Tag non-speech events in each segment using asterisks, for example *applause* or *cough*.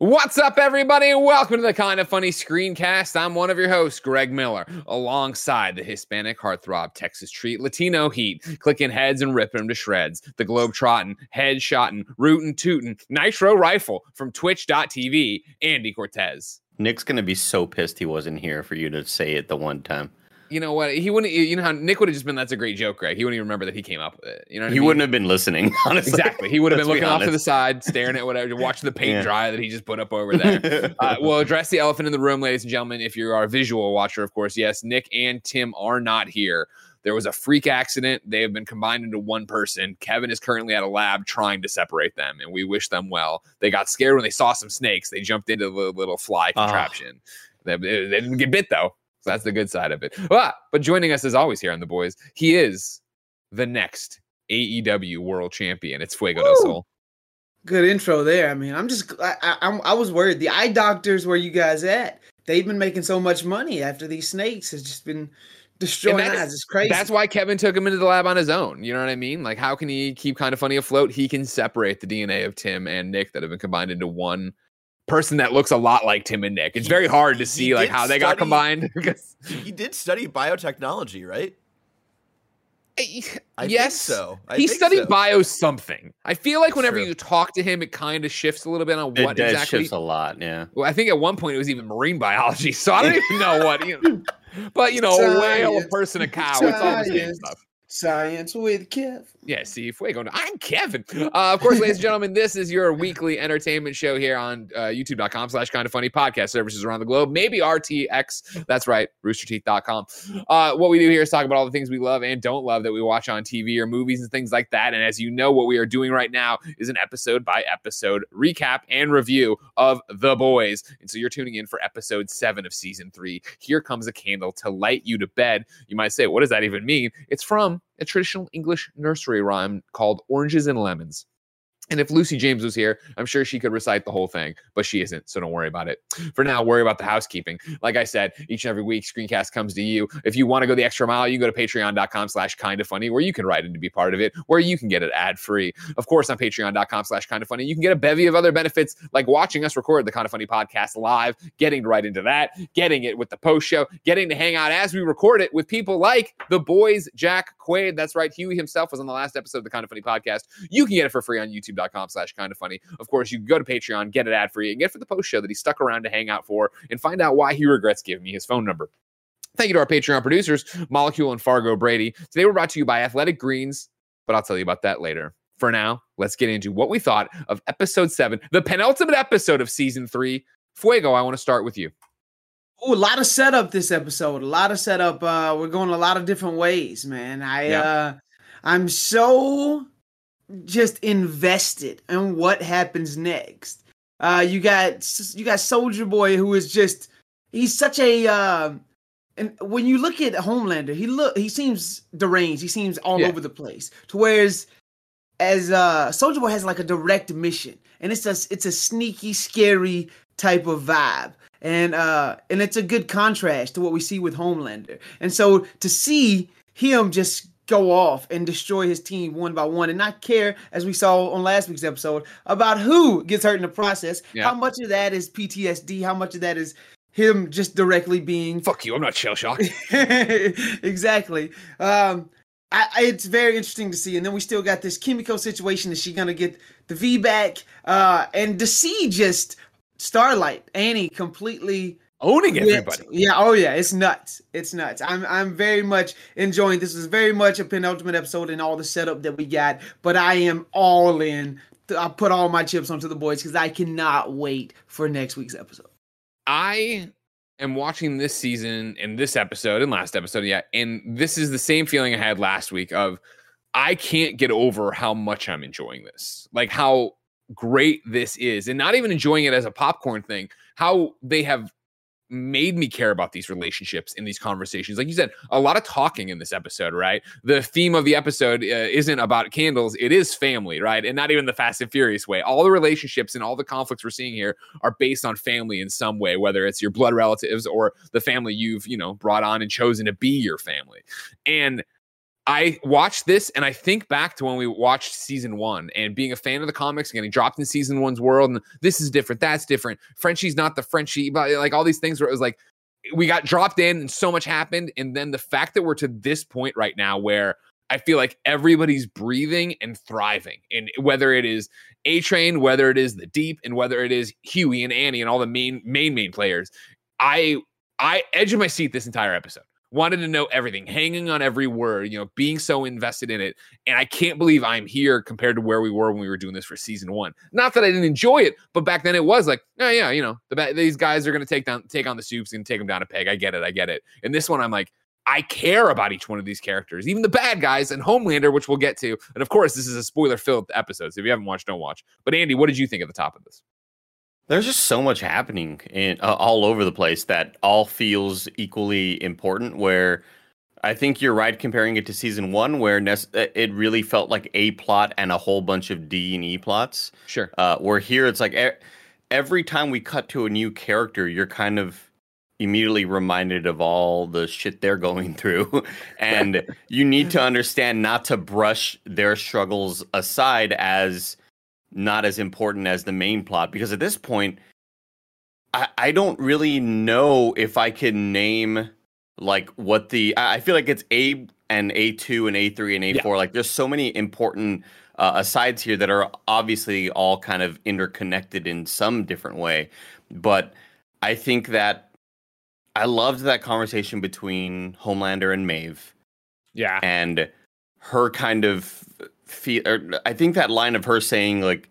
What's up, everybody? Welcome to the Kind of Funny Screencast. I'm one of your hosts, Greg Miller, alongside the Hispanic heartthrob Texas treat Latino heat, clicking heads and ripping them to shreds, the globe trotting, head shotting, rootin' tootin', nitro rifle from twitch.tv, Andy Cortez. Nick's gonna be so pissed he wasn't here for you to say it the one time. You know what? He wouldn't. You know how Nick would have just been. That's a great joke, Greg. He wouldn't even remember that he came up with it. You know, he I mean? wouldn't have been listening. *laughs* Honestly, Exactly. He would have been Let's be looking off to the side, *laughs* staring at whatever, watching the paint Yeah. dry that he just put up over there. *laughs* uh, we'll address the elephant in the room, ladies and gentlemen. If you are a visual watcher, of course, yes, Nick and Tim are not here. There was a freak accident. They have been combined into one person. Kevin is currently at a lab trying to separate them, and we wish them well. They got scared when they saw some snakes. They jumped into the little fly Ah. contraption. They, they didn't get bit though. So that's the good side of it. Ah, but joining us as always here on the boys, he is the next AEW World Champion. It's Fuego del Sol. Good intro there. I mean, I'm just I, I I'm- I was worried. The eye doctors, where you guys at? They've been making so much money after these snakes has just been destroying that is- eyes. It's crazy. That's why Kevin took him into the lab on his own. You know what I mean? Like, how can he keep kind of funny afloat? He can separate the DNA of Tim and Nick that have been combined into one person that looks a lot like Tim and Nick. It's very hard to see like did how they got combined. *laughs* because He did study biotechnology, right? I yes, think so. I he think studied so. bio something. I feel like whenever True. you talk to him, it kind of shifts a little bit on It what does exactly. shifts a lot. Yeah, Well, I think at one point it was even marine biology, so I don't *laughs* even know what. You know, but you know, a whale, a person, a cow. It's all the same stuff. Science with Kev. Yeah, see, Fuego. I'm Kevin. Uh, of course, ladies and gentlemen, this is your weekly entertainment show here on uh, youtube.com slash kind of funny podcast services around the globe. Maybe RTX. That's right, roosterteeth.com. Uh, what we do here is talk about all the things we love and don't love that we watch on TV or movies and things like that. And as you know, what we are doing right now is an episode by episode recap and review of The Boys. And so you're tuning in for episode seven of season three. Here comes a candle to light you to bed. You might say, what does that even mean? It's from a traditional English nursery rhyme called Oranges and Lemons. And if Lucy James was here, I'm sure she could recite the whole thing, but she isn't, so don't worry about it. For now, worry about the housekeeping. Like I said, each and every week, Screencast comes to you. If you want to go the extra mile, you go to patreon.com slash kind of funny, where you can write in to be part of it, where you can get it ad free. Of course, on patreon.com slash kind of funny, you can get a bevy of other benefits like watching us record the kind of funny podcast live, getting right into that, getting it with the post show, getting to hang out as we record it with people like the boys, Jack Quaid. That's right. Hughie himself was on the last episode of the kind of funny podcast. You can get it for free on youtube.com slash kind of funny. Of course, you can go to Patreon, get it ad free, and get for the post show that he stuck around to hang out for and find out why he regrets giving me his phone number. Thank you to our Patreon producers, Molecule and Fargo Brady. Today we're brought to you by Athletic Greens, but I'll tell you about that later. For now, let's get into what we thought of episode seven, the penultimate episode of season three. Fuego, I want to start with you. Ooh, a lot of setup this episode. A lot of setup. Uh, we're going a lot of different ways, man. I Yeah. uh, I'm so just invested in what happens next. Uh, you got you got Soldier Boy, who is just he's such a. Uh, and when you look at Homelander, he look he seems deranged. He seems all Yeah. over the place. To whereas as uh Soldier Boy has like a direct mission, and it's a it's a sneaky, scary type of vibe, and uh and it's a good contrast to what we see with Homelander. And so to see him just go off and destroy his team one by one, and not care, as we saw on last week's episode, about who gets hurt in the process. Yeah. How much of that is PTSD? How much of that is him just directly being Fuck you, I'm not shell shocked. *laughs* exactly. Um, I, I- it's very interesting to see. And then we still got this Kimiko situation. Is she gonna get the V back? Uh, and to see just Starlight, Annie, completely Owning everybody. Yeah. Oh yeah. It's nuts. It's nuts. I'm I'm very much enjoying. This is very much a penultimate episode and all the setup that we got. But I am all in. I put all my chips onto the boys because I cannot wait for next week's episode. I am watching this season and this episode and last episode, yeah, and this is the same feeling I had last week of I can't get over how much I'm enjoying this. Like how great this is and not even enjoying it as a popcorn thing, how they have made me care about these relationships in these conversations. Like you said, a lot of talking in this episode, right? The theme of the episode uh, isn't about candles, it is family, right? And not even the fast and furious way. All the relationships and all the conflicts we're seeing here are based on family in some way, whether it's your blood relatives or the family you've, you know, brought on and chosen to be your family. And I watch this and I think back to when we watched season one and being a fan of the comics and getting dropped in season one's world. And this is different. That's different. Frenchie's not the Frenchie, but like all these things where it was like we got dropped in and so much happened. And then the fact that we're to this point right now where I feel like everybody's breathing and thriving. And whether it is A Train, whether it is the Deep, and whether it is Hughie and Annie and all the main, main, main players, I I edge of my seat this entire episode wanted to know everything, hanging on every word, you know, being so invested in it. And I can't believe I'm here compared to where we were when we were doing this for season one. Not that I didn't enjoy it, but back then it was like, oh yeah, you know, the, these guys are going to take down, take on the soups and take them down a peg. I get it, I get it. And this one, I'm like, I care about each one of these characters, even the bad guys and Homelander, which we'll get to. And of course, this is a spoiler filled episode. So if you haven't watched, don't watch. But Andy, what did you think at the top of this? There's just so much happening in uh, all over the place that all feels equally important. Where I think you're right comparing it to season one, where uh, it really felt like a plot and a whole bunch of D and E plots. Sure. Uh, where here it's like e- every time we cut to a new character, you're kind of immediately reminded of all the shit they're *laughs* going through, *laughs* and you need to understand not to brush their struggles aside as not as important as the main plot because at this point I, I don't really know if I can name like what the I feel like it's A and A2 and A3 and A4 yeah. like there's so many important uh, asides here that are obviously all kind of interconnected in some different way. But I think that I loved that conversation between Homelander and Maeve. Yeah. And her kind of feel or I think that line of her saying like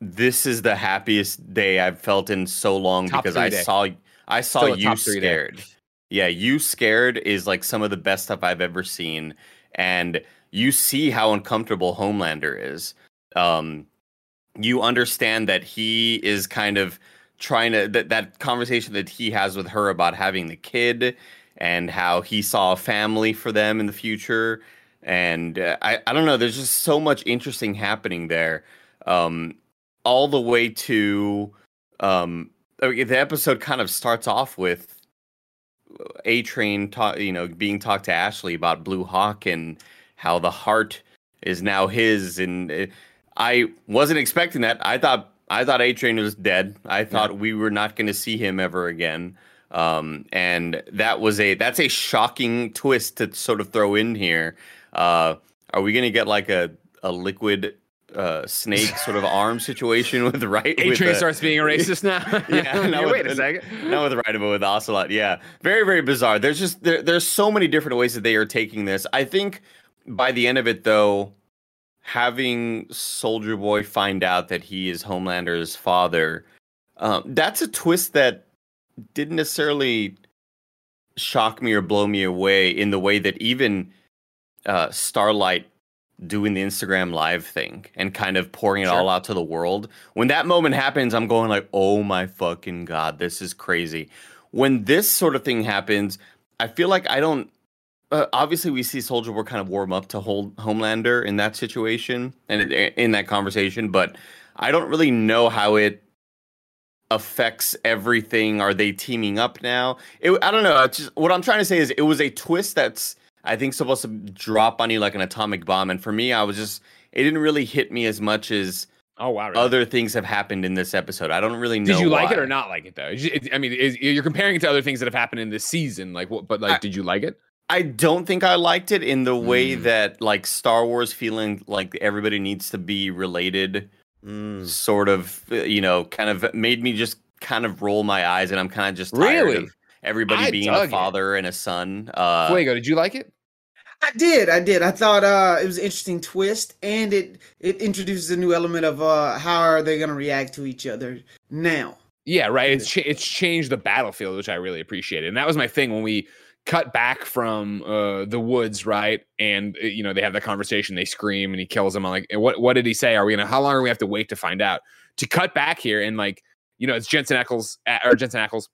this is the happiest day I've felt in so long top because I day. saw I saw Still you scared. Yeah, you scared is like some of the best stuff I've ever seen and you see how uncomfortable Homelander is. Um you understand that he is kind of trying to that that conversation that he has with her about having the kid and how he saw a family for them in the future and uh, I, I don't know there's just so much interesting happening there. Um, all the way to um, the episode kind of starts off with A Train talk you know being talked to ashley about blue hawk and how the heart is now his. And uh, i wasn't expecting that. I thought i thought A Train was dead. I thought yeah. we were not going to see him ever again um, and that was a that's a shocking twist to sort of throw in here uh, are we gonna get like a a liquid uh, snake sort of *laughs* arm situation with *laughs* right. A Train starts being a racist now. *laughs* yeah, no, wait a second. Not with right, but with Ocelot. Yeah, very very bizarre. There's just there, there's so many different ways that they are taking this. I think by the end of it, though, having Soldier Boy find out that he is Homelander's father, um, that's a twist that didn't necessarily shock me or blow me away in the way that even uh, Starlight doing the Instagram live thing and kind of pouring it sure. all out to the world. When that moment happens, I'm going like, "Oh my fucking god, this is crazy." When this sort of thing happens, I feel like I don't uh, obviously we see Soldier Boy kind of warm up to hold Homelander in that situation and in that conversation, but I don't really know how it affects everything. Are they teaming up now? It, I don't know. Just, what I'm trying to say is it was a twist that's I think supposed to drop on you like an atomic bomb. And for me, I was just it didn't really hit me as much as oh wow really? other things have happened in this episode. I don't really know. Did you why. like it or not like it though? I mean, is, you're comparing it to other things that have happened in this season, like what? But like, I, did you like it? I don't think I liked it in the way mm. that like Star Wars feeling like everybody needs to be related. Mm. Sort of, you know, kind of made me just kind of roll my eyes, and I'm kind of just really everybody I being a father it. and a son. Uh, Fuego, did you like it? I did, I did. I thought uh, it was an interesting twist, and it it introduces a new element of uh, how are they going to react to each other now. Yeah, right. It's ch- it's changed the battlefield, which I really appreciated, and that was my thing when we cut back from uh, the woods, right? And uh, you know they have the conversation, they scream, and he kills them. I'm like, what what did he say? Are we gonna? How long are we have to wait to find out? To cut back here and like, you know, it's Jensen Ackles or Jensen Ackles,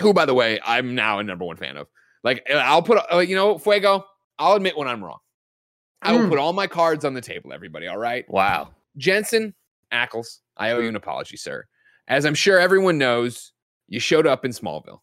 who by the way I'm now a number one fan of. Like, uh, I'll put uh, you know, Fuego. I'll admit when I'm wrong. I will mm. put all my cards on the table, everybody. All right. Wow. Jensen Ackles, I owe you an apology, sir. As I'm sure everyone knows, you showed up in Smallville.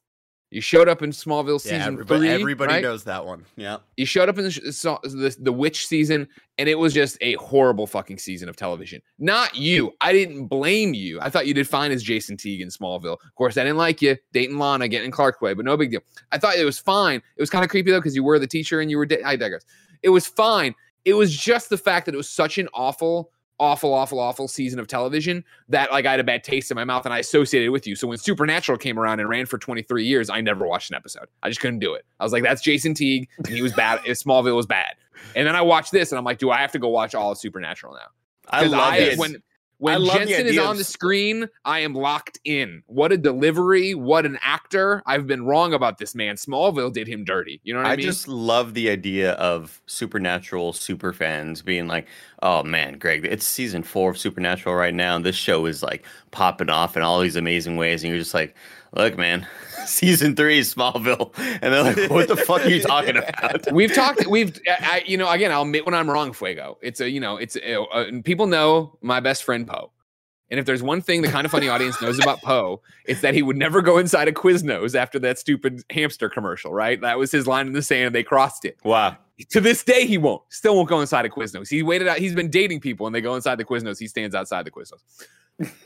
You showed up in Smallville season yeah, everybody, three. Everybody right? knows that one. Yeah. You showed up in the, the, the witch season, and it was just a horrible fucking season of television. Not you. I didn't blame you. I thought you did fine as Jason Teague in Smallville. Of course, I didn't like you, Dayton Lana getting Clark way, but no big deal. I thought it was fine. It was kind of creepy though because you were the teacher and you were. Da- I digress. It was fine. It was just the fact that it was such an awful awful, awful, awful season of television that like I had a bad taste in my mouth and I associated with you. So when Supernatural came around and ran for 23 years, I never watched an episode. I just couldn't do it. I was like, that's Jason Teague and he was bad. *laughs* Smallville was bad. And then I watched this and I'm like, do I have to go watch all of Supernatural now? I love I, it. When when Jensen is on the screen, I am locked in. What a delivery! What an actor! I've been wrong about this man. Smallville did him dirty. You know what I, I mean? I just love the idea of Supernatural super fans being like, "Oh man, Greg, it's season four of Supernatural right now, and this show is like popping off in all these amazing ways." And you're just like, "Look, man, *laughs* season three is Smallville," and they're like, "What the fuck are you talking *laughs* about?" We've talked. *laughs* We've, I, you know, again, I'll admit when I'm wrong. Fuego. It's a, you know, it's a, uh, people know my best friend Poe. And if there's one thing the kind of funny audience knows about Poe, it's that he would never go inside a Quiznos after that stupid hamster commercial, right? That was his line in the sand and they crossed it. Wow. To this day, he won't. Still won't go inside a Quiznos. He waited out. He's been dating people and they go inside the Quiznos. He stands outside the Quiznos.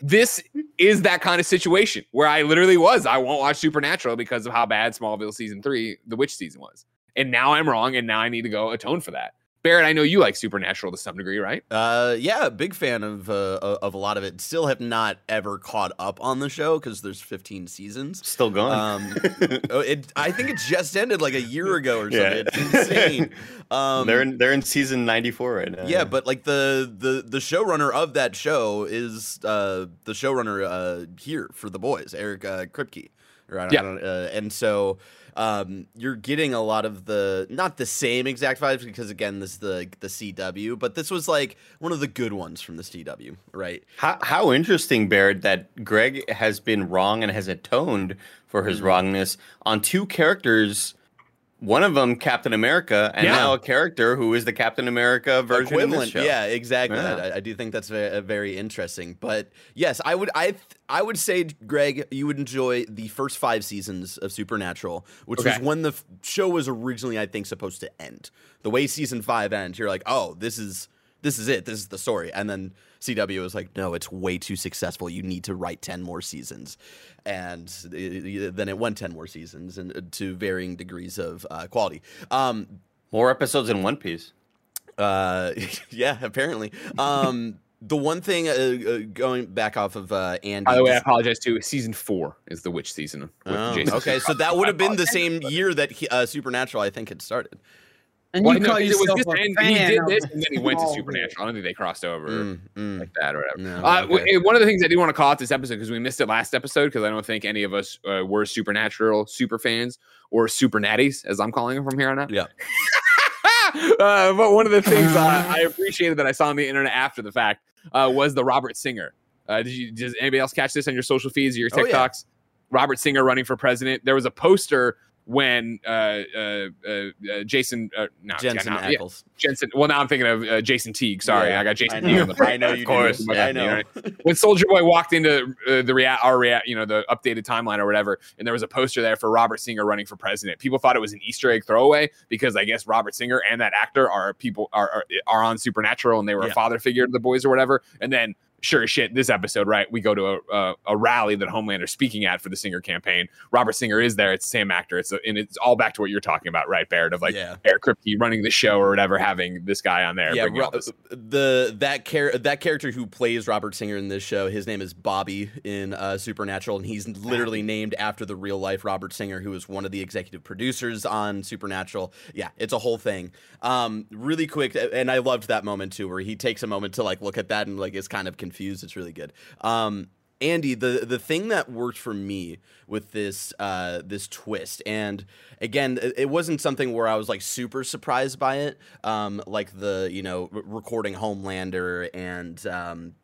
This is that kind of situation where I literally was. I won't watch Supernatural because of how bad Smallville season three, the witch season was. And now I'm wrong. And now I need to go atone for that. Barrett, I know you like Supernatural to some degree, right? Uh, yeah, big fan of uh, of a lot of it. Still have not ever caught up on the show because there's 15 seasons. Still going. Um, oh, it, I think it just ended like a year ago or something. Yeah. It's insane. *laughs* Um, they're in they're in season 94 right now. Yeah, but like the the the showrunner of that show is uh, the showrunner uh, here for the boys, Eric uh, Kripke. Right. Yeah. Uh, and so um, you're getting a lot of the not the same exact vibes because again this is the the CW, but this was like one of the good ones from the CW, right? How how interesting, Barrett, that Greg has been wrong and has atoned for his mm-hmm. wrongness on two characters one of them Captain America, and yeah. now a character who is the Captain America version equivalent. Yeah, exactly. Yeah. I, I, do think that's very, uh, very, interesting. But yes, I would I I would say, Greg, you would enjoy the first five seasons of Supernatural, which okay. was when the f- show was originally, I think, supposed to end. The way season five ends, you're like, oh, this is this is it. This is the story, and then CW was like, no, it's way too successful. You need to write 10 more seasons. And then it went 10 more seasons and uh, to varying degrees of uh, quality. Um, more episodes in One Piece. Uh, *laughs* yeah, apparently. Um, the one thing uh, uh, going back off of uh, Andy. By the way, I apologize too. Season four is the witch season. Oh, okay, so that would have been *laughs* the same year that he, uh, Supernatural, I think, had started. And well, you call yourself a fan He did this, and then he went to Supernatural. I don't think they crossed over mm, mm. like that or whatever. No, uh, okay. One of the things I did want to call out this episode because we missed it last episode because I don't think any of us uh, were Supernatural super fans or super natties, as I'm calling them from here on out. Yeah. *laughs* uh, but one of the things *laughs* I appreciated that I saw on the internet after the fact uh, was the Robert Singer. Uh, did you? Does anybody else catch this on your social feeds or your TikToks? Oh, yeah. Robert Singer running for president. There was a poster when uh, uh, uh, uh, Jason, uh, no, Jensen yeah, Ackles. Yeah, Jensen. Well, now I'm thinking of uh, Jason Teague. Sorry, yeah, I got Jason I Teague on the. *laughs* I know you, of course. Yeah, I know. Right? when Soldier Boy walked into uh, the rea- our rea- you know, the updated timeline or whatever, and there was a poster there for Robert Singer running for president. People thought it was an Easter egg throwaway because I guess Robert Singer and that actor are people are are, are on Supernatural and they were a father figure to the boys or whatever. And then sure as shit, this episode, right? We go to a, a, a, rally that Homelander's speaking at for the Singer campaign. Robert Singer is there. It's the same actor. It's a, and it's all back to what you're talking about, right, Barrett? Of like yeah. Eric Kripke running the show or whatever, having this guy on there. Yeah, Ro- the that char- that character who plays Robert Singer in this show, his name is Bobby in uh, Supernatural, and he's literally named after the real life Robert Singer, who was one of the executive producers on Supernatural. Yeah, it's a whole thing. Um, really quick, and I loved that moment too, where he takes a moment to like look at that and like is kind of confused It's really good. Um, Andy, the the thing that worked for me with this uh, this twist, and again, it wasn't something where I was like super surprised by it, um, like the you know recording Homelander and. Um,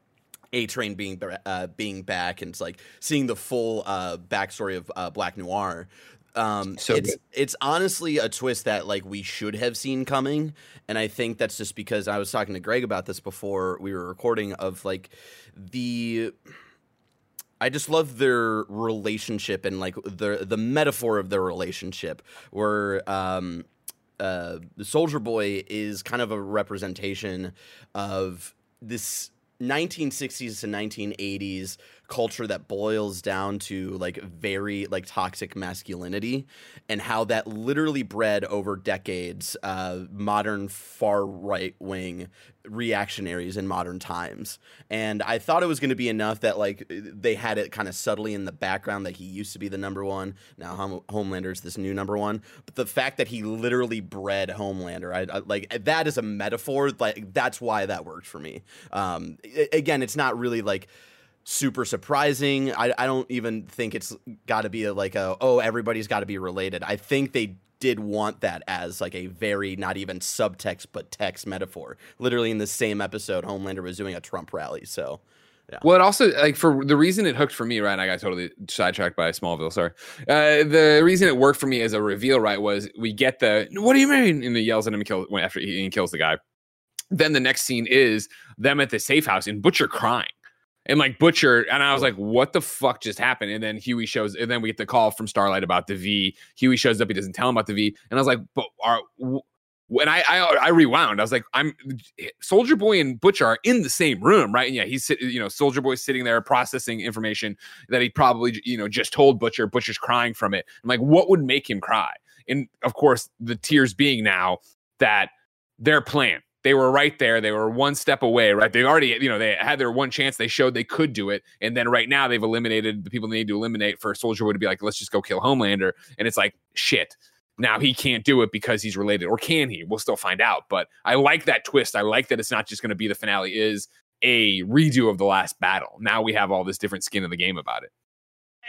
a Train being uh, being back and it's like seeing the full uh, backstory of uh, Black Noir. Um, so it's good. it's honestly a twist that like we should have seen coming, and I think that's just because I was talking to Greg about this before we were recording of like the. I just love their relationship and like the the metaphor of their relationship, where um, uh, the Soldier Boy is kind of a representation of this 1960s to 1980s culture that boils down to like very like toxic masculinity and how that literally bred over decades uh, modern far right wing reactionaries in modern times. And i thought it was going to be enough that like they had it kind of subtly in the background that he used to be the number one. Now Hom- homelander's this new number one. But the fact that he literally bred homelander I, I like that is a metaphor like that's why that worked for me. Um, again it's not really like super surprising. I, I don't even think it's got to be a, like a oh everybody's got to be related. I think they did want that as like a very not even subtext but text metaphor. Literally in the same episode, Homelander was doing a Trump rally. So. Yeah. Well, it also like for the reason it hooked for me, right? I got totally sidetracked by Smallville. Sorry. Uh, the reason it worked for me as a reveal, right, was we get the "What do you mean?" and he yells at him and kills after he kills the guy. Then the next scene is them at the safe house and Butcher crying and like Butcher, and I was like, "What the fuck just happened?" And then Hughie shows, and then we get the call from Starlight about the V. Hughie shows up, he doesn't tell him about the V, and I was like, "But are." When I, I I rewound, I was like, "I'm Soldier Boy and Butcher are in the same room, right?" And yeah, he's you know Soldier Boy sitting there processing information that he probably you know just told Butcher. Butcher's crying from it. I'm like, what would make him cry? And of course, the tears being now that their plan they were right there. They were one step away, right? They already, you know, they had their one chance. They showed they could do it. And then right now they've eliminated the people they need to eliminate for Soldier Boy to be like, let's just go kill Homelander. And it's like, shit. Now he can't do it because he's related, or can he? We'll still find out. But I like that twist. I like that it's not just going to be the finale is a redo of the last battle. Now we have all this different skin in the game about it.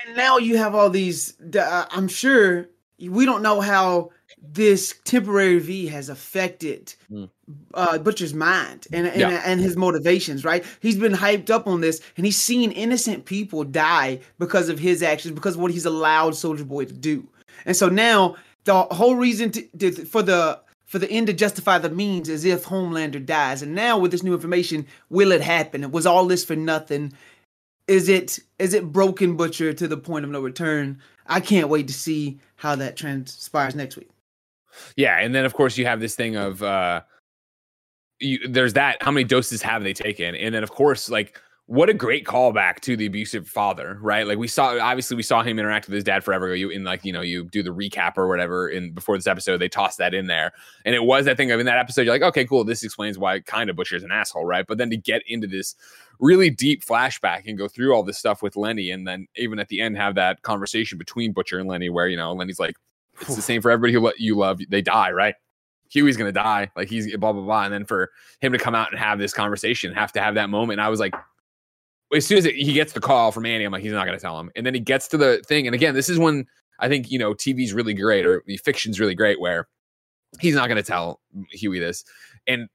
And now you have all these. Uh, I'm sure we don't know how this temporary V has affected mm. Uh, Butcher's mind and and, yeah. and his motivations. Right, he's been hyped up on this, and he's seen innocent people die because of his actions, because of what he's allowed Soldier Boy to do. And so now the whole reason to, to, for the for the end to justify the means is if Homelander dies. And now with this new information, will it happen? Was all this for nothing? Is it is it broken Butcher to the point of no return? I can't wait to see how that transpires next week. Yeah, and then of course you have this thing of uh you, there's that how many doses have they taken? And then of course like what a great callback to the abusive father, right? Like we saw, obviously, we saw him interact with his dad forever. You in like, you know, you do the recap or whatever in before this episode, they toss that in there, and it was that thing of in that episode, you're like, okay, cool, this explains why kind of Butcher's an asshole, right? But then to get into this really deep flashback and go through all this stuff with Lenny, and then even at the end have that conversation between Butcher and Lenny, where you know Lenny's like, it's the same for everybody who you love, they die, right? Hughie's gonna die, like he's blah blah blah, and then for him to come out and have this conversation, have to have that moment, And I was like as soon as it, he gets the call from Annie, I'm like, he's not to tell him. And then he gets to the thing. And again, this is when I think, you know, TV's really great or the fiction's really great where he's not to tell Hughie this. And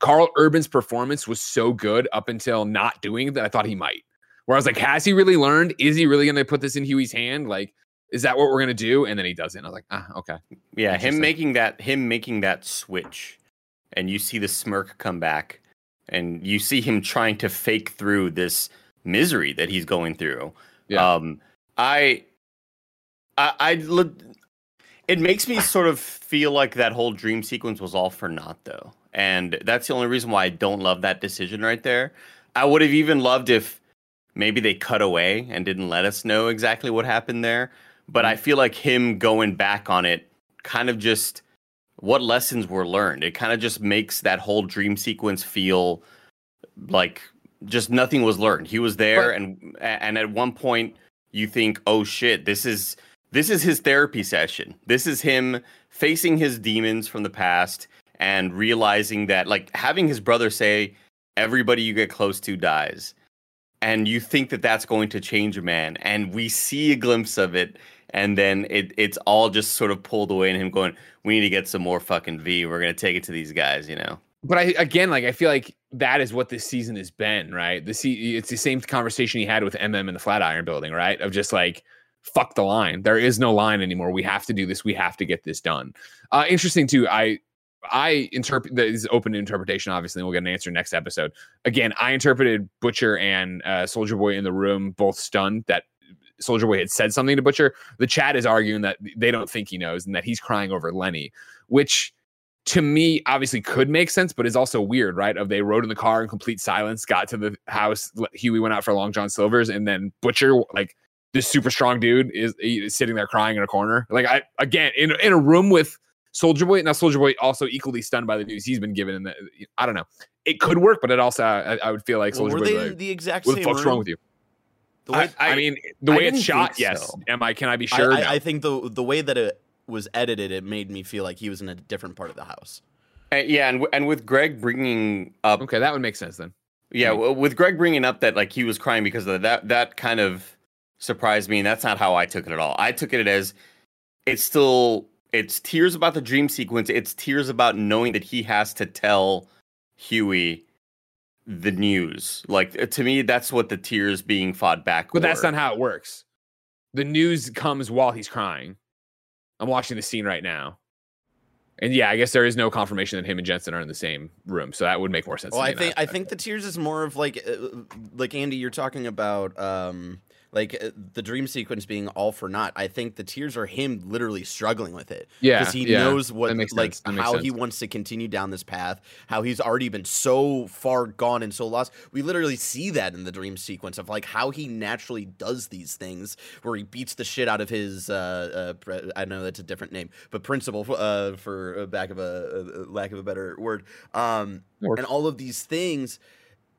Karl Urban's performance was so good up until not doing that I thought he might. Where I was like, has he really learned? Is he really to put this in Hughie's hand? Like, is that what we're going to do? And then he doesn't. I was like, ah, okay. Yeah, him making that him making that switch and you see the smirk come back and you see him trying to fake through this misery that he's going through. Yeah. Um, I, I, I look. It makes me sort of feel like that whole dream sequence was all for naught, though, and that's the only reason why I don't love that decision right there. I would have even loved if maybe they cut away and didn't let us know exactly what happened there. But I mm-hmm. feel like him going back on it kind of just what lessons were learned. It kind of just makes that whole dream sequence feel like just nothing was learned. He was there, but, and and at one point you think, oh shit, this is this is his therapy session. This is him facing his demons from the past and realizing that, like, having his brother say, "Everybody you get close to dies." and you think that that's going to change a man, and we see a glimpse of it, and then it it's all just sort of pulled away, and him going, "We need to get some more fucking V. We're gonna take it to these guys," you know. But I again, like I feel like that is what this season has been, right? The see, it's the same conversation he had with MM in the Flatiron Building, right? Of just like fuck the line. There is no line anymore. We have to do this. We have to get this done. Uh, interesting too. I I interpret this is open interpretation. Obviously, we'll get an answer next episode. Again, I interpreted Butcher and uh, Soldier Boy in the room both stunned that Soldier Boy had said something to Butcher. The chat is arguing that they don't think he knows and that he's crying over Lenny, which to me obviously could make sense, but is also weird, right? Of they rode in the car in complete silence, got to the house, Hughie went out for Long John Silver's, and then Butcher, like this super strong dude, is, is sitting there crying in a corner. Like I again in in a room with Soldier Boy. Now Soldier Boy also equally stunned by the news he's been given. The I don't know, it could work, but it also I, I would feel like Soldier well, Boy. Were they the exact what the fuck's wrong with you? Way, I, I, mean, the way it's shot, yes. So. Am I? Can I be sure? I, I, think the the way that it was edited, it made me feel like he was in a different part of the house. Uh, yeah, and and with Greg bringing up, okay, that would make sense then. Yeah, well, with Greg bringing up that like he was crying because of that, that kind of surprised me, and that's not how I took it at all. I took it as it's still it's tears about the dream sequence. It's tears about knowing that he has to tell Hughie the news. Like to me, that's what the tears being fought back. But were. that's not how it works. The news comes while he's crying. I'm watching the scene right now. And yeah, I guess there is no confirmation that him and Jensen are in the same room, so that would make more sense. Well, I think I think the tears is more of like, uh, like Andy, you're talking about um, like uh, the dream sequence being all for naught. I think the tears are him literally struggling with it. Yeah, because he yeah. knows what like how he wants to continue down this path. How he's already been so far gone and so lost. We literally see that in the dream sequence of like how he naturally does these things, where he beats the shit out of his. Uh, uh, I know that's a different name, but principal uh, for back of a, a, lack of a better word. Um, and all of these things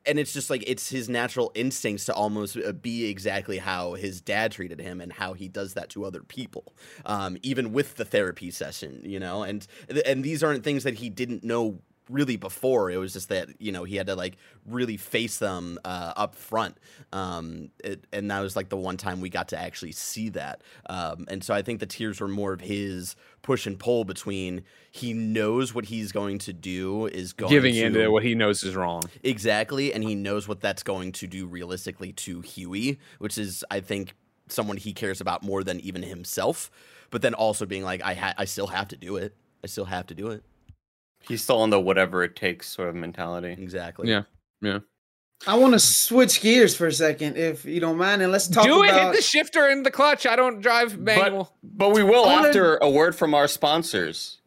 and it's just like it's his natural instincts to almost uh, be exactly how his dad treated him and how he does that to other people um, even with the therapy session you know? And and these aren't things that he didn't know really before it was just that you know he had to like really face them uh, up front. Um, it, and that was like the one time we got to actually see that. Um, and so i think the tears were more of his push and pull between he knows what he's going to do is going giving to, into what he knows is wrong. Exactly and he knows what that's going to do realistically to Hughie, which is i think someone he cares about more than even himself but then also being like i ha- i still have to do it. I still have to do it He's still on the whatever it takes sort of mentality. Exactly. Yeah. Yeah. I want to switch gears for a second, if you don't mind, and let's talk. Do it. Hit the shifter in the clutch. I don't drive manual. But, but we will after a word from our sponsors.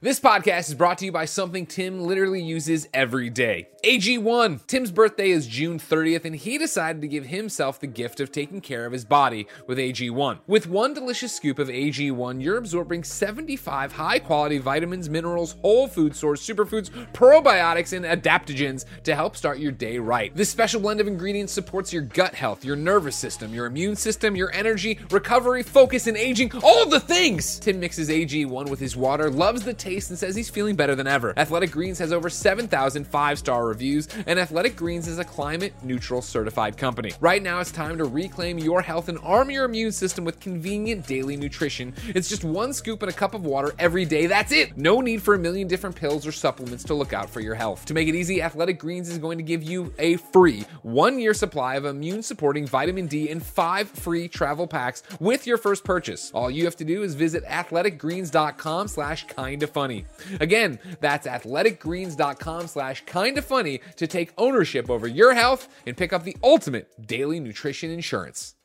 This podcast is brought to you by something Tim literally uses every day AG1. Tim's birthday is June 30th, and he decided to give himself the gift of taking care of his body with AG1. With one delicious scoop of AG1, you're absorbing 75 high quality vitamins, minerals, whole food source, superfoods, probiotics, and adaptogens to help start your day right. This special blend of ingredients supports your gut health, your nervous system, your immune system, your energy, recovery, focus, and aging all the things. Tim mixes AG1 with his water, loves the taste and says he's feeling better than ever. Athletic Greens has over 7,000 five star reviews, and Athletic Greens is a climate neutral certified company. Right now, it's time to reclaim your health and arm your immune system with convenient daily nutrition. It's just one scoop in a cup of water every day. That's it. No need for a million different pills or supplements to look out for your health. To make it easy, Athletic Greens is going to give you a free one year supply of immune supporting vitamin D and five free travel packs with your first purchase. All you have to do is visit athleticgreens.com slash kinda funny. Again, that's athleticgreens.com slash kinda funny to take ownership over your health and pick up the ultimate daily nutrition insurance.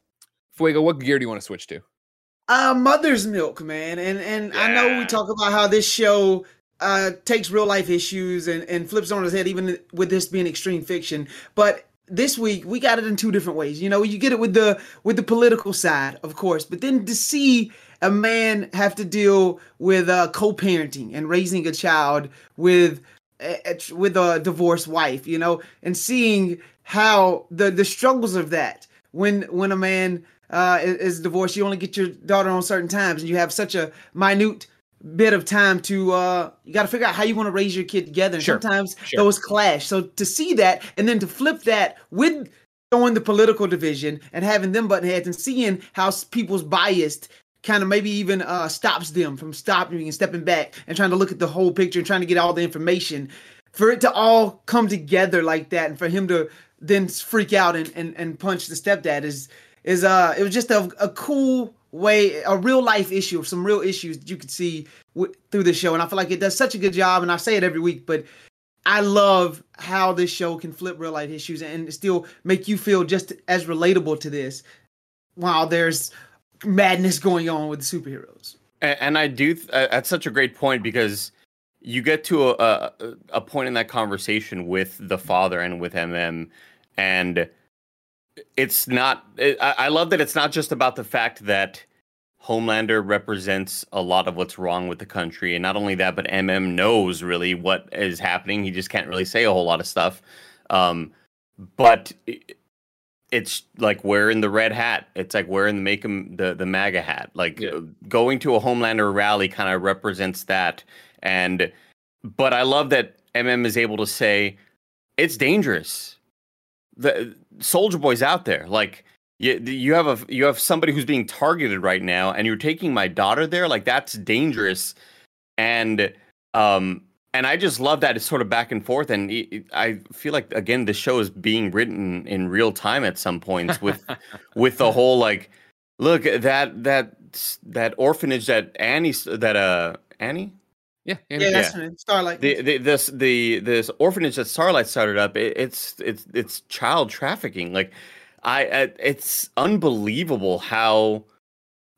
Fuego, what gear do you want to switch to? Uh, mother's milk, man. And and yeah. I know we talk about how this show uh takes real life issues and, and flips on its head, even with this being extreme fiction. But this week we got it in two different ways. You know, you get it with the with the political side, of course, but then to see a man have to deal with uh, co-parenting and raising a child with with a divorced wife, you know, and seeing how the the struggles of that when when a man uh, is, is divorced, you only get your daughter on certain times, and you have such a minute bit of time to uh you got to figure out how you want to raise your kid together and sure. sometimes sure. those clash so to see that and then to flip that with showing the political division and having them button heads and seeing how people's biased kind of maybe even uh, stops them from stopping and stepping back and trying to look at the whole picture and trying to get all the information. For it to all come together like that and for him to then freak out and, and, and punch the stepdad is is uh it was just a, a cool way a real life issue some real issues that you could see w- through the show. And i feel like it does such a good job and i say it every week but i love how this show can flip real life issues and still make you feel just as relatable to this while there's madness going on with the superheroes. And, and I do. Th- that's such a great point because you get to a, a, a point in that conversation with the father and with MM, and it's not. It, I, I love that it's not just about the fact that. Homelander represents a lot of what's wrong with the country. And not only that, but MM knows really what is happening. He just can't really say a whole lot of stuff. Um, but it's like wearing the red hat. It's like wearing the make the the MAGA hat. Like yeah. going to a Homelander rally kind of represents that. And but I love that MM is able to say it's dangerous. The Soldier Boy's out there. Like you, you have a you have somebody who's being targeted right now, and you're taking my daughter there. Like that's dangerous. And um, and I just love that it's sort of back and forth, and I feel like again the show is being written in real time at some points with *laughs* with the whole like, look that that that orphanage that Annie that uh Annie yeah, Annie, yeah, that's yeah. Starlight. The, the this the this orphanage that Starlight started up. It, it's it's it's child trafficking. Like I, it's unbelievable how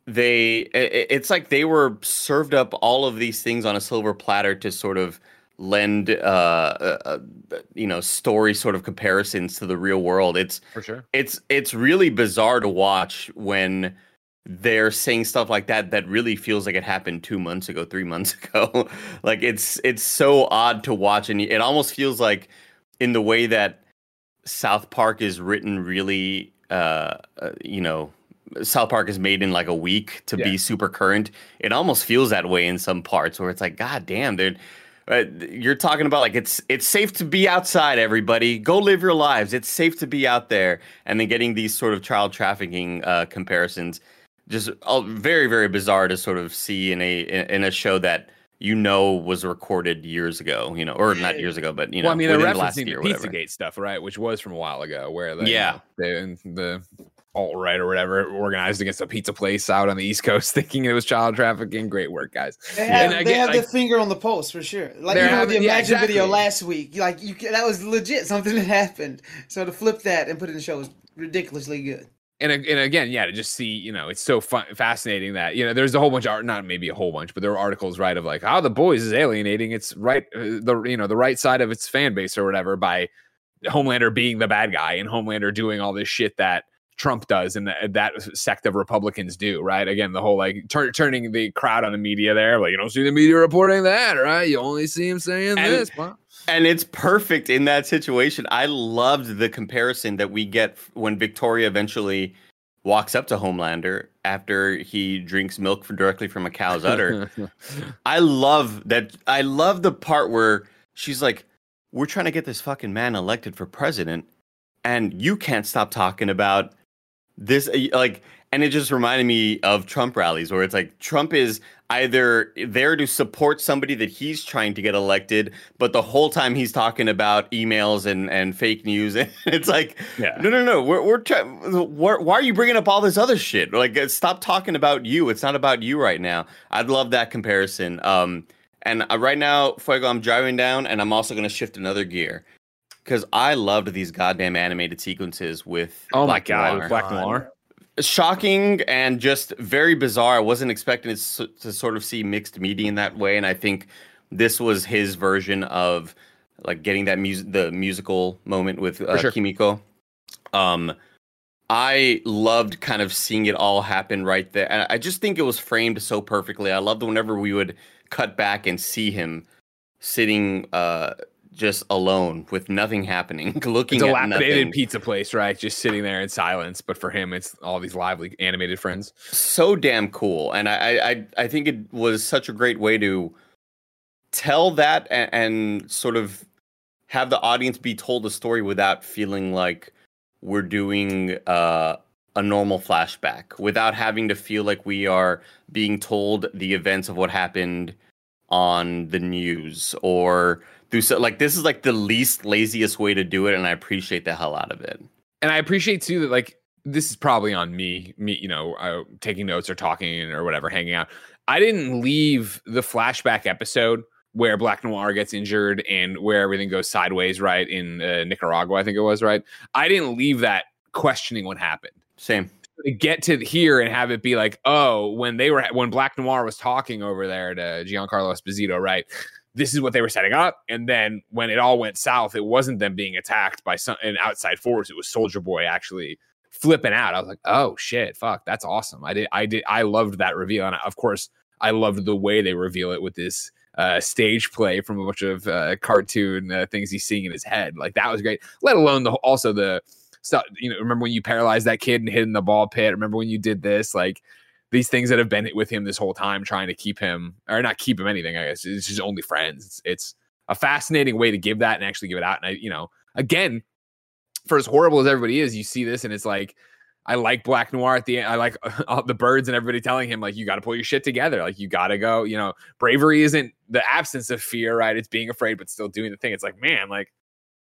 they it's like they were served up all of these things on a silver platter to sort of lend uh, uh, uh, you know story sort of comparisons to the real world. It's for sure. it's it's really bizarre to watch when they're saying stuff like that that really feels like it happened two months ago three *laughs* months ago. Like it's it's so odd to watch and it almost feels like in the way that south park is written really uh, uh you know South Park is made in like a week to yeah. be super current. It almost feels that way in some parts where it's like, God damn, dude. Uh, you're talking about like it's it's safe to be outside. Everybody, go live your lives. It's safe to be out there, and then getting these sort of child trafficking uh, comparisons, just uh, very very bizarre to sort of see in a in a show that you know was recorded years ago, you know, or not years ago, but you know, well, I mean, they're referencing the, the Pizzagate stuff, right? Which was from a while ago, where the, yeah, you know, the alt right or whatever organized against a pizza place out on the East Coast, *laughs* thinking it was child trafficking. Great work, guys. They have, they have like, the finger on the pulse for sure. Like you know the Imagine yeah, exactly. video last week, like you that was legit *laughs* something that happened. So to flip that and put it in the show was ridiculously good. And, and again, yeah, to just see, you know, it's so fun, fascinating that, you know, there's a whole bunch of art, not maybe a whole bunch, but there are articles, right, of like how the boys is alienating its right, uh, the, you know, the right side of its fan base or whatever by Homelander being the bad guy and Homelander doing all this shit that, Trump does and that, that sect of Republicans do, right? Again, the whole like tur- turning the crowd on the media there, like you don't see the media reporting that, right? You only see him saying and, this. And it's perfect in that situation. I loved the comparison that we get when Victoria eventually walks up to Homelander after he drinks milk from, directly from a cow's udder. *laughs* I love that. I love the part where she's like, "We're trying to get this fucking man elected for president." And you can't stop talking about this uh, like and it just reminded me of Trump rallies where it's like Trump is either there to support somebody that he's trying to get elected, but the whole time he's talking about emails and, and fake news. *laughs* And it's like, yeah. no, no, no. We're, we're trying. Why are you bringing up all this other shit? Like, uh, stop talking about you. It's not about you right now. I'd love that comparison. Um, and uh, right now, Fuego, I'm driving down and I'm also going to shift another gear because I loved these goddamn animated sequences with oh Black my god, Noir. Black Noir. Shocking and just very bizarre. I wasn't expecting to, to sort of see mixed media in that way, and I think this was his version of like getting that music, the musical moment with uh, sure. Kimiko. Um, I loved kind of seeing it all happen right there. And I just think it was framed so perfectly. I loved whenever we would cut back and see him sitting uh just alone with nothing happening, *laughs* looking it's a dilapidated pizza place, right? Just sitting there in silence. But for him, it's all these lively animated friends. So damn cool, and I I I think it was such a great way to tell that and, and sort of have the audience be told the story without feeling like we're doing uh, a normal flashback without having to feel like we are being told the events of what happened on the news or through so like this is like the least laziest way to do it and i appreciate the hell out of it. And i appreciate too that like this is probably on me me you know uh, taking notes or talking or whatever hanging out. I didn't leave the flashback episode where black noir gets injured and where everything goes sideways right in uh, nicaragua i think it was right? I didn't leave that questioning what happened. Same. To get to here and have it be like, oh, when they were when Black Noir was talking over there to Giancarlo Esposito, right? This is what they were setting up, and then when it all went south, it wasn't them being attacked by some an outside force. It was Soldier Boy actually flipping out. I was like, oh shit, fuck, that's awesome. I did, I did, I loved that reveal, and of course, I loved the way they reveal it with this uh, stage play from a bunch of uh, cartoon uh, things he's seeing in his head. Like that was great. Let alone the also the stuff. You know, remember when you paralyzed that kid and hid in the ball pit? Remember when you did this? Like these things that have been with him this whole time, trying to keep him or not keep him anything. I guess it's just only friends. It's, it's a fascinating way to give that and actually give it out. And I, you know, again, for as horrible as everybody is, you see this and it's like. I like Black Noir at the end. I like *laughs* uh, the birds and everybody telling him like you got to pull your shit together. Like you got to go. You know, bravery isn't the absence of fear, right? It's being afraid but still doing the thing. It's like man, like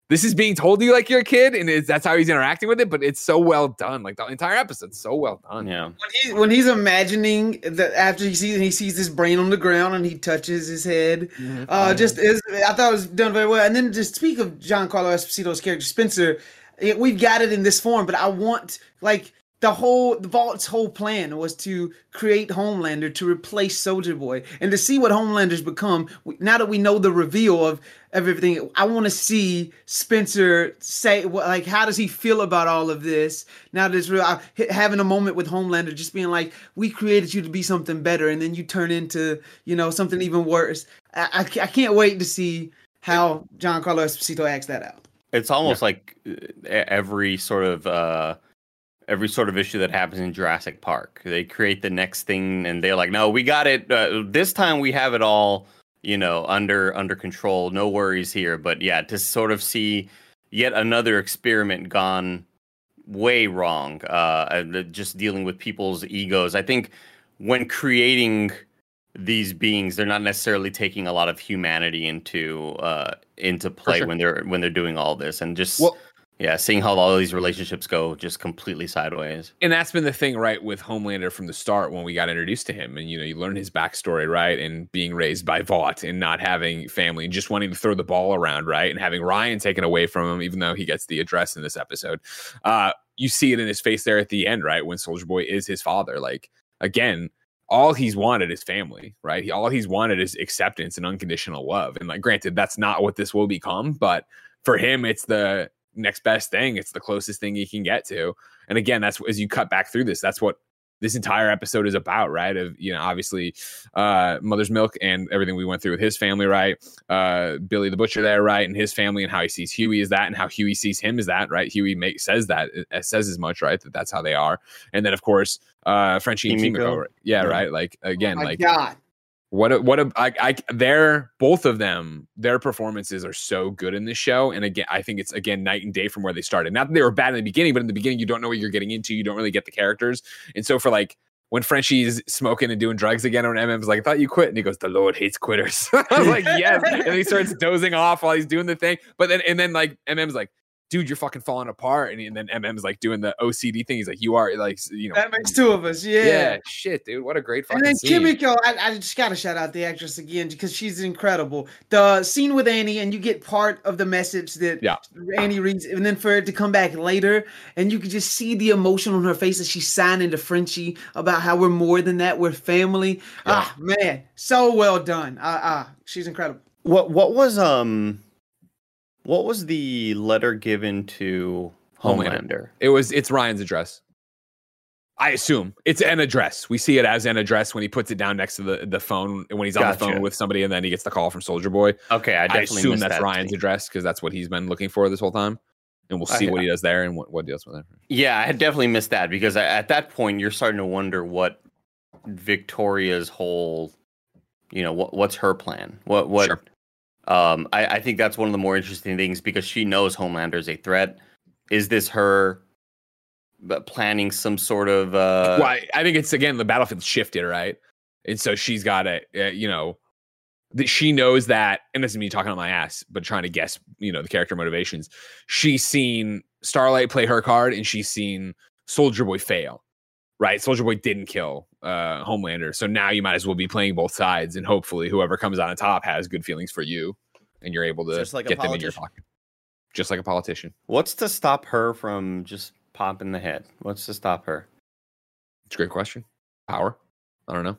this is being told to you like you're a kid, and that's how he's interacting with it. But it's so well done, like the entire episode's so well done. Yeah. When, he, when he's imagining that after he sees he sees his brain on the ground and he touches his head, mm-hmm. uh, just is I thought it was done very well. And then just speak of Giancarlo Esposito's character Spencer, it, we've got it in this form, but I want like the whole the Vought's whole plan was to create homelander to replace soldier boy. And to see what homelander's become now that we know the reveal of, of everything i want to see spencer say like how does he feel about all of this? Now that it's real uh, having a moment with homelander just being like we created you to be something better and then you turn into you know something even worse. I, I, I can't wait to see how giancarlo esposito acts that out. It's almost yeah. like uh, every sort of uh every sort of issue that happens in Jurassic Park. They create the next thing, and they're like, "No, we got it. Uh, this time we have it all, you know, under under control. No worries here." But yeah, to sort of see yet another experiment gone way wrong. Uh, just dealing with people's egos. I think when creating these beings, they're not necessarily taking a lot of humanity into uh, into play sure. when they're when they're doing all this, and just. Well, yeah, seeing how all these relationships go just completely sideways. And that's been the thing, right, with Homelander from the start when we got introduced to him. And, you know, you learn his backstory, right? And being raised by Vaught and not having family and just wanting to throw the ball around, right? And having Ryan taken away from him, even though he gets the address in this episode. Uh, you see it in his face there at the end, right? When Soldier Boy is his father. Like, again, all he's wanted is family, right? He, all he's wanted is acceptance and unconditional love. And, like, granted, that's not what this will become, but for him, it's the next best thing. It's the closest thing you can get to. And again, that's as you cut back through this, that's what this entire episode is about, right? Of you know, obviously, uh, Mother's Milk and everything we went through with his family, right? Uh, Billy the Butcher there, right, and his family, and how he sees Hughie is that, and how Hughie sees him is that, right? Hughie make, says that uh, says as much, right? That that's how they are, and then of course, uh, Frenchie and Kimiko, yeah, yeah, right? Like again, oh like God. What a, what a I, I they're both of them their performances are so good in this show and again I think it's again night and day from where they started not that they were bad in the beginning but in the beginning you don't know what you're getting into you don't really get the characters and so for like when Frenchie's smoking and doing drugs again, when MM's like, I thought you quit. And he goes, The Lord hates quitters. *laughs* I was like, Yes. and he starts dozing off while he's doing the thing. But then, and then like MM's like, dude, you're fucking falling apart. And, and then MM's like doing the OCD thing. He's like, you are like, you know, that makes two of us. Yeah. Yeah. Shit, dude. What a great fucking And then scene. Kimiko, I, I just got to shout out the actress again because she's incredible. The scene with Annie, and you get part of the message that yeah. Annie reads, and then for it to come back later, and you can just see the emotion on her face as she's signing to Frenchie about how we're more than that. We're family. Yeah. Ah, man. So well done. Ah, uh, uh, she's incredible. What, what was, um, what was the letter given to Homelander? Homelander? It was it's Ryan's address. I assume it's an address. We see it as an address when he puts it down next to the, the phone when he's on gotcha. the phone with somebody and then he gets the call from Soldier Boy. Okay, I, I assume that's that Ryan's thing. address because that's what he's been looking for this whole time. And we'll see what he does there and what, what deals with it. Yeah, I had definitely missed that because at that point you're starting to wonder what Victoria's whole, you know, what what's her plan? What what sure. Um, I, I think that's one of the more interesting things because she knows Homelander is a threat. Is this her planning some sort of. Uh... Well, I, I think it's again the battlefield shifted, right? And so she's got to, uh, you know, that she knows that, and this is me talking on my ass, but trying to guess, you know, the character motivations. She's seen Starlight play her card, and she's seen Soldier Boy fail. Right, Soldier Boy didn't kill uh, Homelander, so now you might as well be playing both sides, and hopefully, whoever comes on top has good feelings for you, and you're able to like get them in your pocket, just like a politician. What's to stop her from just popping the head? What's to stop her? It's a great question. Power. I don't know.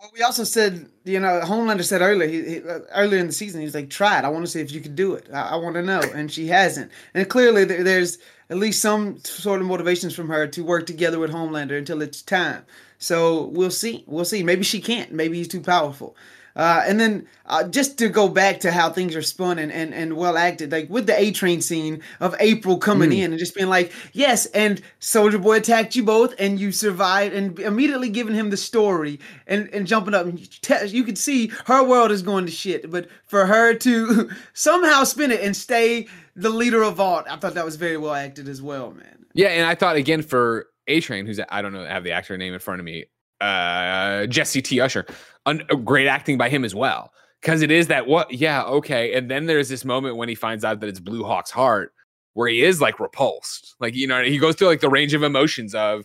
Well, we also said, you know, Homelander said earlier, he, he, earlier in the season, he was like, "Try it. I want to see if you can do it. I, I want to know." And she hasn't. And clearly, there, there's at least some sort of motivations from her to work together with Homelander until it's time. So we'll see. We'll see. Maybe she can't. Maybe he's too powerful. Uh, and then uh, just to go back to how things are spun and, and, and well acted, like with the A train scene of April coming mm. in and just being like, yes, and Soldier Boy attacked you both and you survived, and immediately giving him the story and, and jumping up. And you, you could see her world is going to shit, but for her to *laughs* somehow spin it and stay the leader of Vought, I thought that was very well acted as well, man. Yeah, and I thought again for A Train, who's I don't know, have the actor name in front of me, uh, Jesse T. Usher. Un- uh, great acting by him as well. Because it is that what, yeah, okay. And then there's this moment when he finds out that it's Blue Hawk's heart, where he is like repulsed. Like, you know, he goes through like the range of emotions of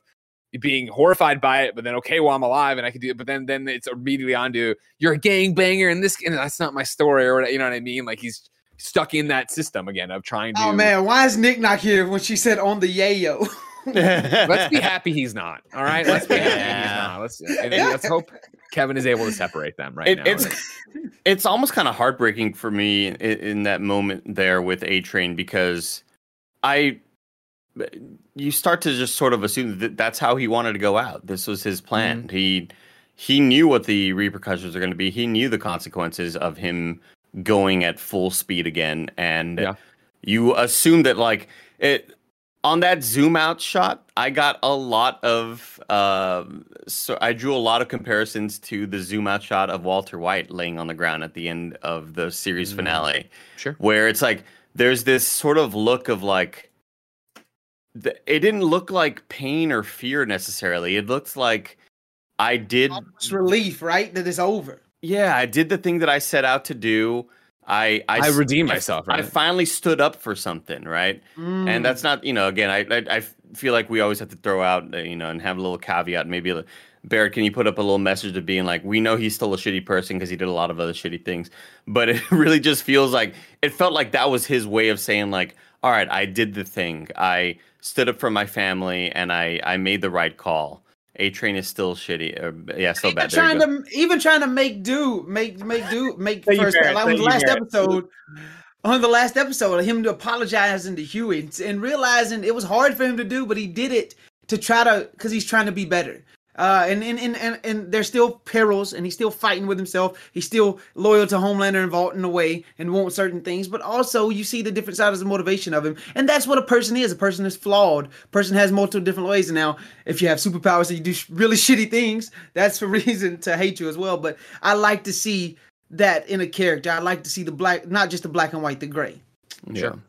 being horrified by it, but then okay, well, I'm alive and I can do it. But then then it's immediately onto you're a gang banger and this and that's not my story or you know what I mean? Like he's stuck in that system again of trying oh, to Oh man, why is Nick not here when she said on the yayo? *laughs* *laughs* let's be happy he's not. All right, let's be happy he's not. Let's let's hope Kevin is able to separate them right it, now. It's *laughs* it's almost kind of heartbreaking for me in, in that moment there with A Train because I you start to just sort of assume that that's how he wanted to go out. This was his plan. Mm-hmm. He he knew what the repercussions are going to be. He knew the consequences of him going at full speed again, and yeah. you assume that like it on that zoom out shot, I got a lot of uh, so I drew a lot of comparisons to the zoom out shot of Walter White laying on the ground at the end of the series mm. finale. Sure. Where it's like there's this sort of look of like the, it didn't look like pain or fear necessarily. It looked like I did it's relief, right? That it's over. Yeah, I did the thing that I set out to do. I I, I redeem myself. Right? I finally stood up for something, right? Mm. And that's not you know again I, I, I feel like we always have to throw out you know and have a little caveat. Maybe Barrett, can you put up a little message of being like we know he's still a shitty person because he did a lot of other shitty things, but *laughs* it really just feels like it felt like that was his way of saying like all right I did the thing I stood up for my family and I I made the right call. A Train is still shitty. Or, yeah, still even bad. Trying to even trying to make do, make make do, make first. Like on the last episode, on the last episode, of him apologizing to Hughie and realizing it was hard for him to do, but he did it to try to because he's trying to be better. Uh, and, and, and, and, and there's still perils, and he's still fighting with himself. He's still loyal to Homelander and Vought in a way and wants certain things, but also you see the different sides of the motivation of him. And that's what a person is. A person is flawed. A person has multiple different ways. And now, if you have superpowers and you do really *laughs* shitty things, that's a *laughs* reason to hate you as well. But I like to see that in a character. I like to see the black, not just the black and white, the gray. Yeah. Sure.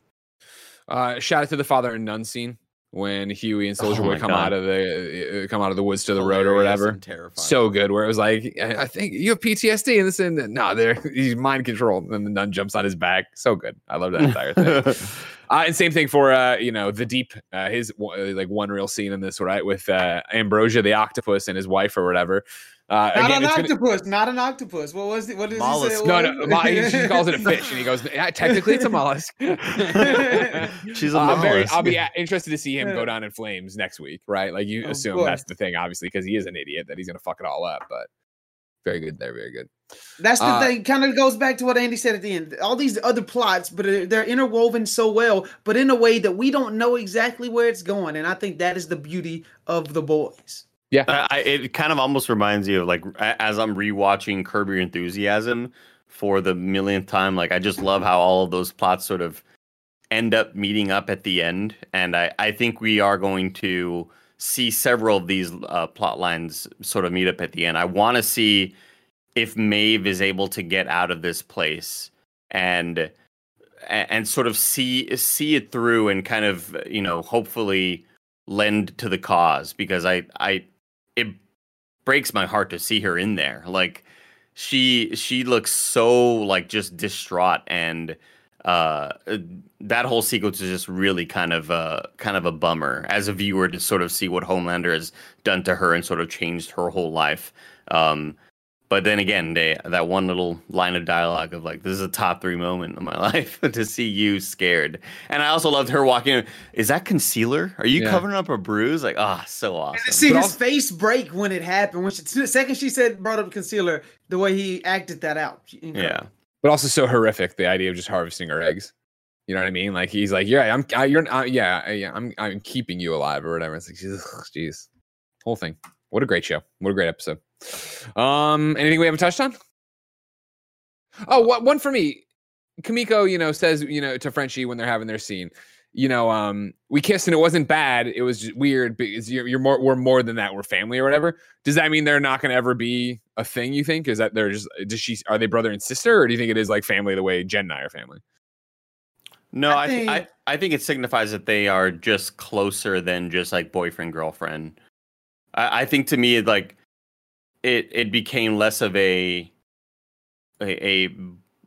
Uh, shout out to the father and nun scene when Hughie and Soldier oh Boy come God. out of the uh, come out of the woods to the Hilarious road or whatever. So good, where it was like, I think you have PTSD, and this and no, nah, there he's mind controlled, and the nun jumps on his back. So good, I love that entire thing. *laughs* uh, and same thing for uh, you know the deep, uh, his like one real scene in this right with uh, Ambrosia the octopus and his wife or whatever. Uh, not again, an octopus, gonna... not an octopus. What was it? What did mollusk. he say? No, no, she calls it a fish, and he goes, yeah, technically it's a mollusk. *laughs* She's a uh, mollusk. Very, I'll be interested to see him go down in flames next week, right? Like you assume that's the thing, obviously, because he is an idiot that he's gonna fuck it all up. But very good there, very good. That's the uh, thing. Kind of goes back to what Andy said at the end. All these other plots, but they're interwoven so well, but in a way that we don't know exactly where it's going, and I think that is the beauty of the boys. Yeah, I, it kind of almost reminds you of like as I'm rewatching Curb Your Enthusiasm for the millionth time. Like I just love how all of those plots sort of end up meeting up at the end, and I I think we are going to see several of these uh, plot lines sort of meet up at the end. I want to see if Maeve is able to get out of this place and and sort of see see it through and kind of you know hopefully lend to the cause because I I it breaks my heart to see her in there. Like she she looks so like just distraught and uh that whole sequence is just really kind of uh kind of a bummer as a viewer to sort of see what Homelander has done to her and sort of changed her whole life. Um but then again, they, that one little line of dialogue of like, "This is a top three moment of my *laughs* life to see you scared." And I also loved her walking. In. Is that concealer? Are you yeah. covering up a bruise? Like, ah, oh, so awesome. And see but his also- face break when it happened. When she, the second she said brought up concealer, the way he acted that out. Yeah, but also so horrific. The idea of just harvesting her eggs. You know what I mean? Like he's like, yeah, I'm, I, you're, uh, yeah, yeah, I'm, I'm keeping you alive or whatever. It's like, jeez, whole thing. What a great show. What a great episode. Um, anything we haven't touched on? Oh, what one for me? Kimiko, you know, says you know to Frenchie when they're having their scene, you know, um, we kissed and it wasn't bad. It was weird because you're, you're, more, we're more than that. We're family or whatever. Does that mean they're not going to ever be a thing? You think is that they're just does she are they brother and sister or do you think it is like family the way Jen and I are family? No, I think I, I think it signifies that they are just closer than just like boyfriend girlfriend. I, I think to me, like it it became less of a a, a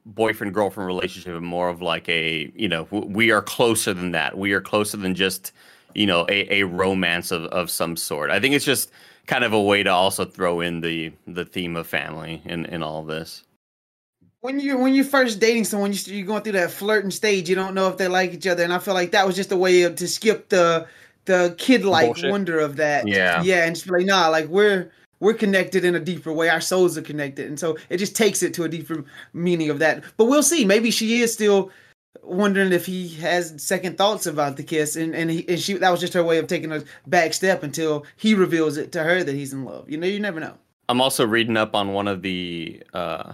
boyfriend girlfriend relationship and more of like a you know we are closer than that. We are closer than just you know a, a romance of, of some sort. I think it's just kind of a way to also throw in the the theme of family in in all this. When you when you're first dating someone, you, you're going through that flirting stage. You don't know if they like each other, and I feel like that was just a way to skip the the kid like wonder of that. Yeah. Yeah. And just be like, nah, like we're we're connected in a deeper way. Our souls are connected. And so it just takes it to a deeper meaning of that. But we'll see. Maybe she is still wondering if he has second thoughts about the kiss and and, he, and she that was just her way of taking a back step until he reveals it to her that he's in love. You know, you never know. I'm also reading up on one of the uh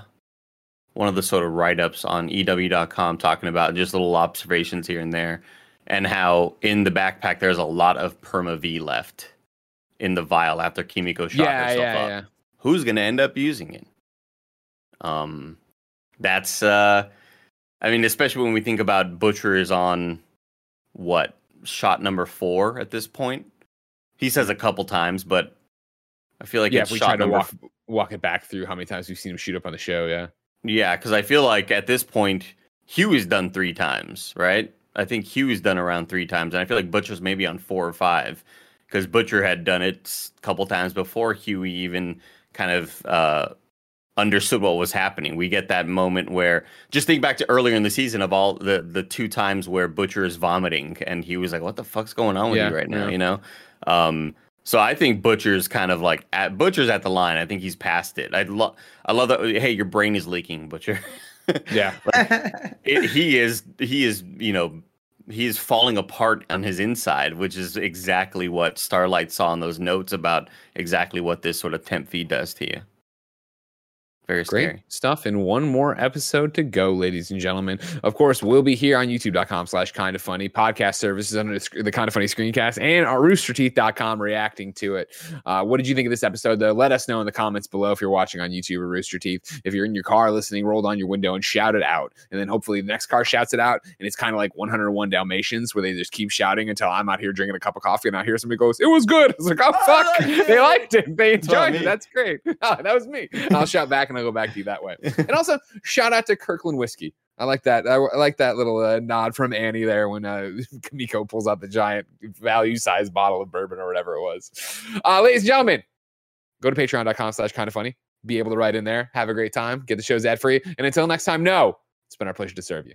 one of the sort of write-ups on ew.com talking about just little observations here and there and how in the backpack there's a lot of perma V left in the vial after Kimiko shot yeah, herself yeah, up. Yeah. Who's gonna end up using it? Um, that's uh, I mean, especially when we think about Butcher is on what shot number four at this point. He says a couple times, but I feel like yeah, if we try to walk f- walk it back through how many times we've seen him shoot up on the show, yeah, yeah, because I feel like at this point Hugh is done three times, right? I think Hugh's done around three times, and I feel like Butcher's maybe on four or five because Butcher had done it a couple times before Hughie even kind of uh, understood what was happening. We get that moment where just think back to earlier in the season of all the the two times where Butcher is vomiting, and he was like, "What the fuck's going on with yeah, you right now?" You know. Um, so I think Butcher's kind of like at Butcher's at the line. I think he's past it. I love I love that. Hey, your brain is leaking, Butcher. *laughs* yeah, *laughs* like, it, he is. He is. You know, he's falling apart on his inside, which is exactly what Starlight saw in those notes about exactly what this sort of Temp V does to you. Very Great scary. stuff. And one more episode to go, ladies and gentlemen. Of course, we'll be here on youtube.com slash kind of funny podcast services under the kind of funny screencast and our roosterteeth.com reacting to it. Uh, what did you think of this episode, though? Let us know in the comments below if you're watching on YouTube or Rooster Teeth. If you're in your car listening, roll down your window and shout it out. And then hopefully the next car shouts it out. And it's kind of like 101 Dalmatians where they just keep shouting until I'm out here drinking a cup of coffee and I hear somebody goes, It was good. *laughs* It's like, Oh, *laughs* fuck. they liked it. They enjoyed it. That's great. Oh, *laughs* that was me. I'll shout back and I'll go back to you that way. and also, shout out to Kirkland Whiskey. I like that. I, like that little uh, nod from Annie there when uh, *laughs* Kimiko pulls out the giant value size bottle of bourbon or whatever it was. Uh, ladies and gentlemen, go to patreon.com slash kind of funny. Be able to write in there. Have a great time. Get the shows ad free. And until next time, no, it's been our pleasure to serve you.